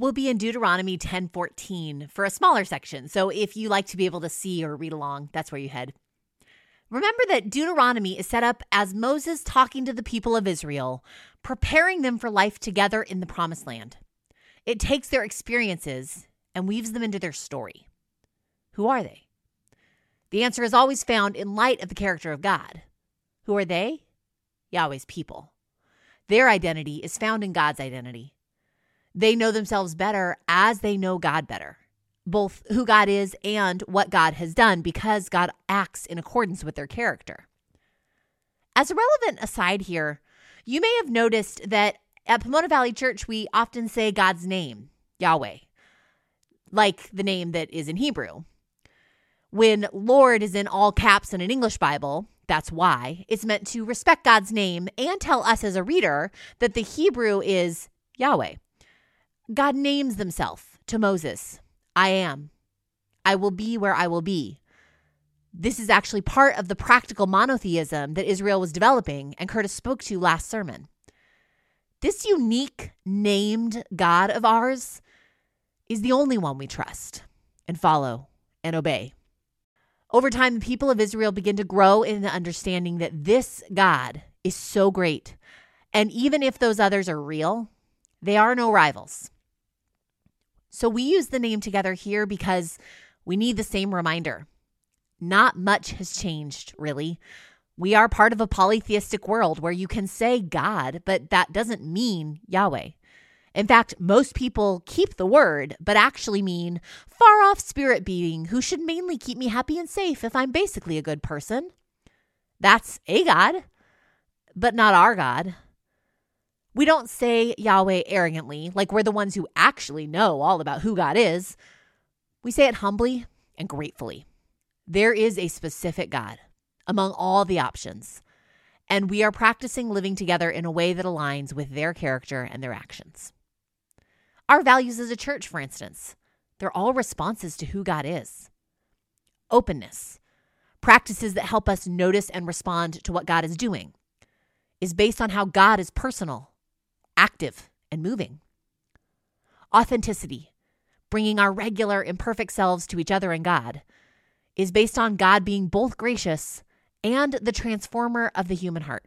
We'll be in Deuteronomy 10:14 for a smaller section. So if you like to be able to see or read along, that's where you head. Remember that Deuteronomy is set up as Moses talking to the people of Israel, preparing them for life together in the promised land. It takes their experiences and weaves them into their story. Who are they? The answer is always found in light of the character of God. Who are they? Yahweh's people. Their identity is found in God's identity. They know themselves better as they know God better, both who God is and what God has done, because God acts in accordance with their character. As a relevant aside here, you may have noticed that at Pomona Valley Church, we often say God's name, Yahweh, like the name that is in Hebrew. When Lord is in all caps in an English Bible, that's why it's meant to respect God's name and tell us as a reader that the Hebrew is Yahweh. God names himself to Moses I am. I will be where I will be. This is actually part of the practical monotheism that Israel was developing and Curtis spoke to last sermon. This unique named God of ours is the only one we trust and follow and obey. Over time, the people of Israel begin to grow in the understanding that this God is so great. And even if those others are real, they are no rivals. So we use the name together here because we need the same reminder. Not much has changed, really. We are part of a polytheistic world where you can say God, but that doesn't mean Yahweh. In fact, most people keep the word, but actually mean far off spirit being who should mainly keep me happy and safe if I'm basically a good person. That's a God, but not our God. We don't say Yahweh arrogantly, like we're the ones who actually know all about who God is. We say it humbly and gratefully. There is a specific God among all the options, and we are practicing living together in a way that aligns with their character and their actions. Our values as a church, for instance, they're all responses to who God is. Openness, practices that help us notice and respond to what God is doing, is based on how God is personal, active, and moving. Authenticity, bringing our regular, imperfect selves to each other and God, is based on God being both gracious and the transformer of the human heart.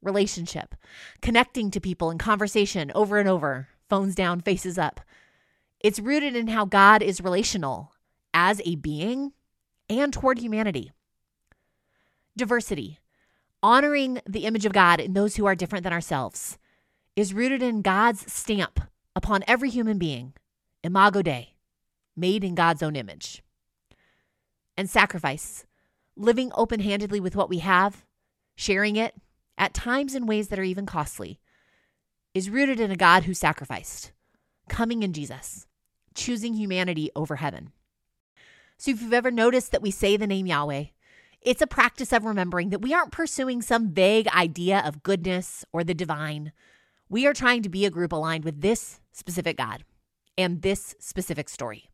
Relationship, connecting to people in conversation over and over, phones down, faces up. It's rooted in how God is relational as a being and toward humanity. Diversity, honoring the image of God in those who are different than ourselves, is rooted in God's stamp upon every human being, Imago Dei, made in God's own image. And sacrifice, living open handedly with what we have, sharing it, at times in ways that are even costly, is rooted in a God who sacrificed, coming in Jesus, choosing humanity over heaven. So, if you've ever noticed that we say the name Yahweh, it's a practice of remembering that we aren't pursuing some vague idea of goodness or the divine. We are trying to be a group aligned with this specific God and this specific story.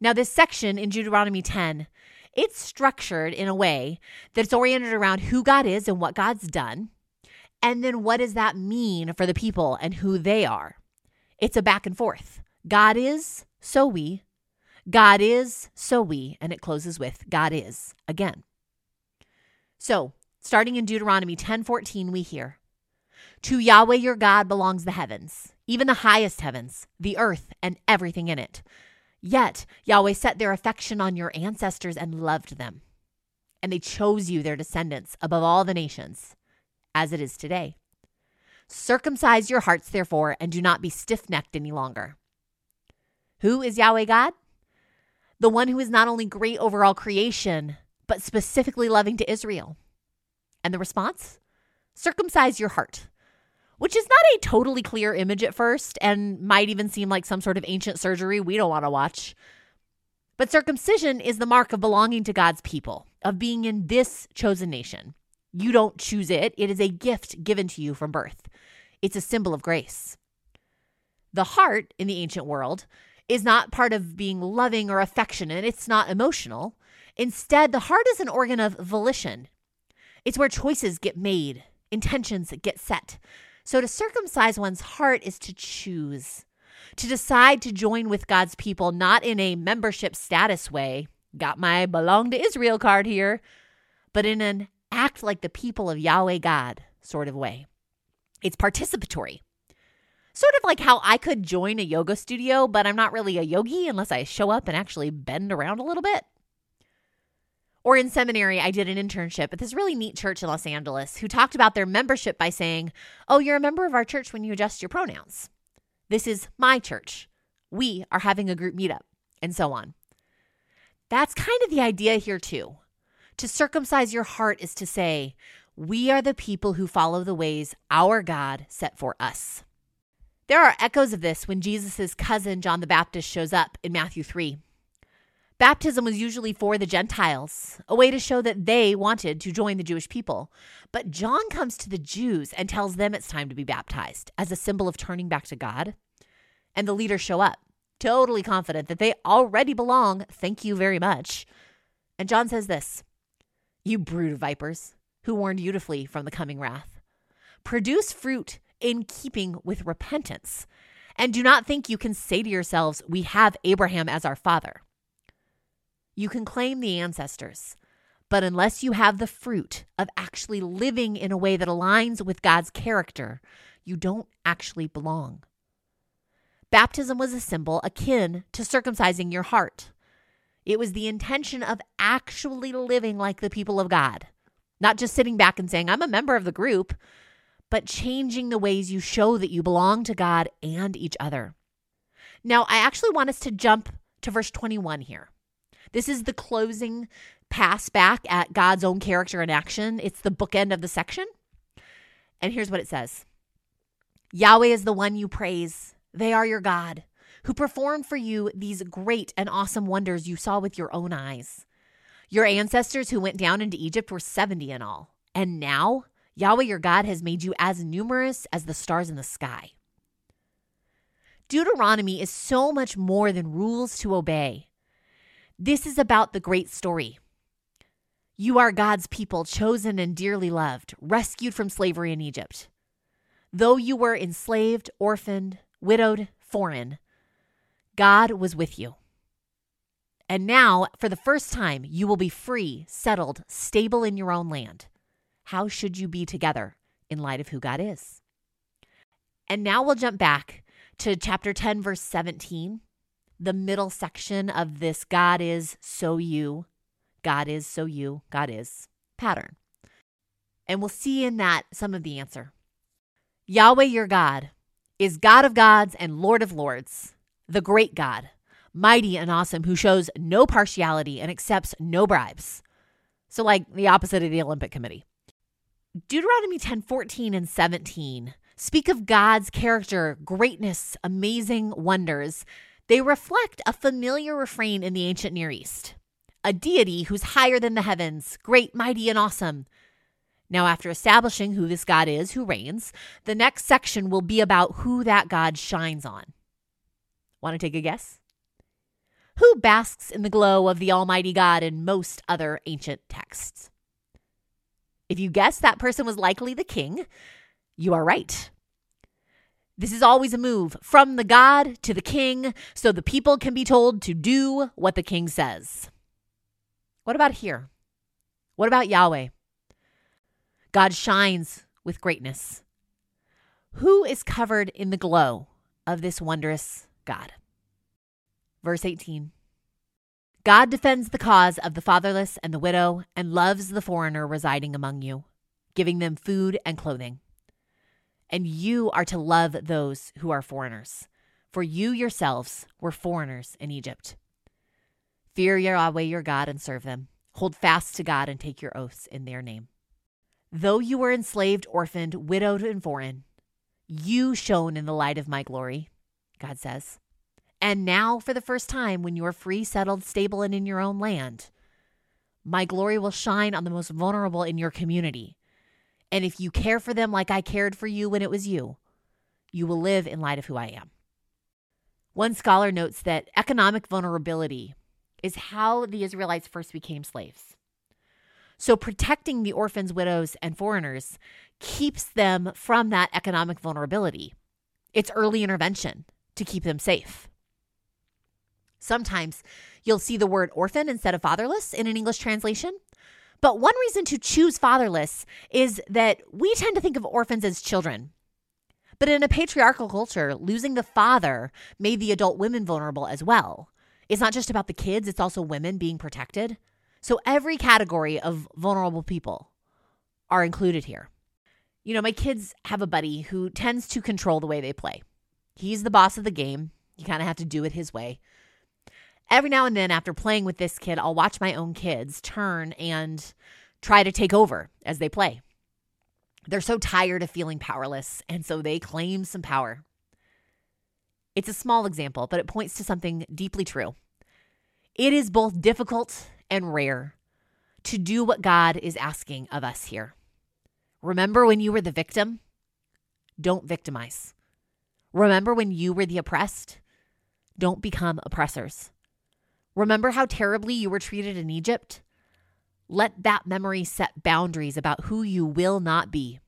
Now, this section in Deuteronomy 10, it's structured in a way that's oriented around who God is and what God's done, and then what does that mean for the people and who they are? It's a back and forth. God is, so we. God is, so we. And it closes with God is again. So, starting in Deuteronomy 10:14 we hear, "To Yahweh your God belongs the heavens, even the highest heavens, the earth and everything in it." Yet Yahweh set their affection on your ancestors and loved them. And they chose you, their descendants, above all the nations as it is today. Circumcise your hearts, therefore, and do not be stiff necked any longer. Who is Yahweh God? The one who is not only great over all creation, but specifically loving to Israel. And the response? Circumcise your heart, which is not a totally clear image at first and might even seem like some sort of ancient surgery we don't want to watch. But circumcision is the mark of belonging to God's people, of being in this chosen nation. You don't choose it, it is a gift given to you from birth. It's a symbol of grace. The heart in the ancient world is not part of being loving or affectionate, it's not emotional. Instead, the heart is an organ of volition. It's where choices get made, intentions get set. So to circumcise one's heart is to choose, to decide to join with God's people, not in a membership status way, got my belong to Israel card here, but in an act like the people of Yahweh God sort of way. It's participatory. Sort of like how I could join a yoga studio, but I'm not really a yogi unless I show up and actually bend around a little bit. Or in seminary, I did an internship at this really neat church in Los Angeles who talked about their membership by saying, Oh, you're a member of our church when you adjust your pronouns. This is my church. We are having a group meetup, and so on. That's kind of the idea here, too. To circumcise your heart is to say, We are the people who follow the ways our God set for us. There are echoes of this when Jesus' cousin John the Baptist shows up in Matthew 3. Baptism was usually for the Gentiles, a way to show that they wanted to join the Jewish people. But John comes to the Jews and tells them it's time to be baptized as a symbol of turning back to God. And the leaders show up, totally confident that they already belong. Thank you very much. And John says this You brood of vipers, who warned you to flee from the coming wrath. Produce fruit in keeping with repentance. And do not think you can say to yourselves, We have Abraham as our father. You can claim the ancestors, but unless you have the fruit of actually living in a way that aligns with God's character, you don't actually belong. Baptism was a symbol akin to circumcising your heart. It was the intention of actually living like the people of God, not just sitting back and saying, I'm a member of the group, but changing the ways you show that you belong to God and each other. Now, I actually want us to jump to verse 21 here. This is the closing pass back at God's own character and action. It's the bookend of the section. And here's what it says Yahweh is the one you praise. They are your God, who performed for you these great and awesome wonders you saw with your own eyes. Your ancestors who went down into Egypt were 70 in all. And now, Yahweh your God has made you as numerous as the stars in the sky. Deuteronomy is so much more than rules to obey. This is about the great story. You are God's people, chosen and dearly loved, rescued from slavery in Egypt. Though you were enslaved, orphaned, widowed, foreign, God was with you. And now, for the first time, you will be free, settled, stable in your own land. How should you be together in light of who God is? And now we'll jump back to chapter 10, verse 17 the middle section of this God is so you, God is so you, God is pattern. And we'll see in that some of the answer. Yahweh your God is God of gods and Lord of lords, the great God, mighty and awesome, who shows no partiality and accepts no bribes. So, like the opposite of the Olympic Committee. Deuteronomy 10 14 and 17 speak of God's character, greatness, amazing wonders they reflect a familiar refrain in the ancient Near East a deity who's higher than the heavens, great, mighty, and awesome. Now, after establishing who this God is who reigns, the next section will be about who that God shines on. Want to take a guess? Who basks in the glow of the Almighty God in most other ancient texts? If you guess that person was likely the king, you are right. This is always a move from the God to the king so the people can be told to do what the king says. What about here? What about Yahweh? God shines with greatness. Who is covered in the glow of this wondrous God? Verse 18 God defends the cause of the fatherless and the widow and loves the foreigner residing among you, giving them food and clothing and you are to love those who are foreigners, for you yourselves were foreigners in Egypt. Fear Yahweh your God and serve them. Hold fast to God and take your oaths in their name. Though you were enslaved, orphaned, widowed, and foreign, you shone in the light of my glory, God says. And now, for the first time, when you are free, settled, stable, and in your own land, my glory will shine on the most vulnerable in your community and if you care for them like I cared for you when it was you, you will live in light of who I am. One scholar notes that economic vulnerability is how the Israelites first became slaves. So protecting the orphans, widows, and foreigners keeps them from that economic vulnerability. It's early intervention to keep them safe. Sometimes you'll see the word orphan instead of fatherless in an English translation. But one reason to choose fatherless is that we tend to think of orphans as children. But in a patriarchal culture, losing the father made the adult women vulnerable as well. It's not just about the kids, it's also women being protected. So every category of vulnerable people are included here. You know, my kids have a buddy who tends to control the way they play. He's the boss of the game. You kind of have to do it his way. Every now and then, after playing with this kid, I'll watch my own kids turn and try to take over as they play. They're so tired of feeling powerless, and so they claim some power. It's a small example, but it points to something deeply true. It is both difficult and rare to do what God is asking of us here. Remember when you were the victim? Don't victimize. Remember when you were the oppressed? Don't become oppressors. Remember how terribly you were treated in Egypt? Let that memory set boundaries about who you will not be.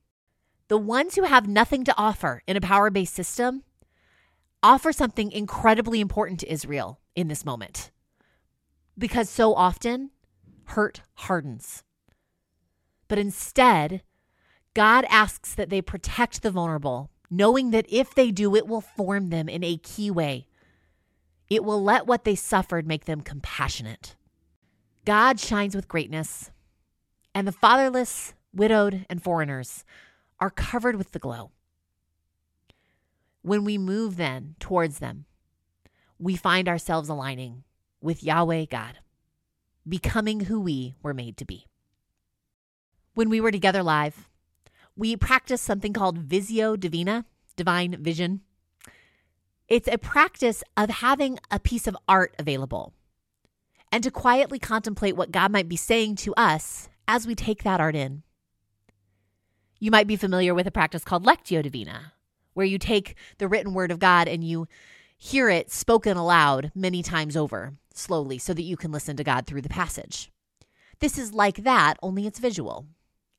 The ones who have nothing to offer in a power based system offer something incredibly important to Israel in this moment. Because so often, hurt hardens. But instead, God asks that they protect the vulnerable, knowing that if they do, it will form them in a key way. It will let what they suffered make them compassionate. God shines with greatness, and the fatherless, widowed, and foreigners are covered with the glow. When we move then towards them, we find ourselves aligning with Yahweh God, becoming who we were made to be. When we were together live, we practiced something called Visio Divina, divine vision. It's a practice of having a piece of art available and to quietly contemplate what God might be saying to us as we take that art in. You might be familiar with a practice called Lectio Divina, where you take the written word of God and you hear it spoken aloud many times over, slowly, so that you can listen to God through the passage. This is like that, only it's visual,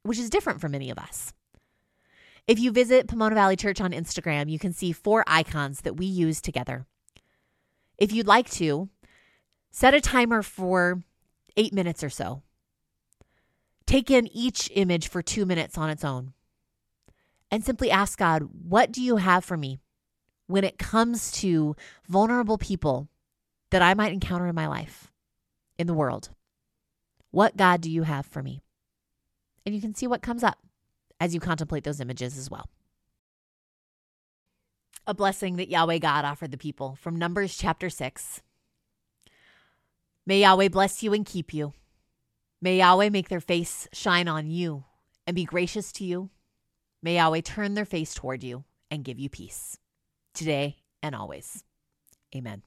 which is different for many of us. If you visit Pomona Valley Church on Instagram, you can see four icons that we use together. If you'd like to, set a timer for eight minutes or so. Take in each image for two minutes on its own. And simply ask God, what do you have for me when it comes to vulnerable people that I might encounter in my life, in the world? What God do you have for me? And you can see what comes up as you contemplate those images as well. A blessing that Yahweh God offered the people from Numbers chapter 6. May Yahweh bless you and keep you. May Yahweh make their face shine on you and be gracious to you. May Yahweh turn their face toward you and give you peace, today and always. Amen.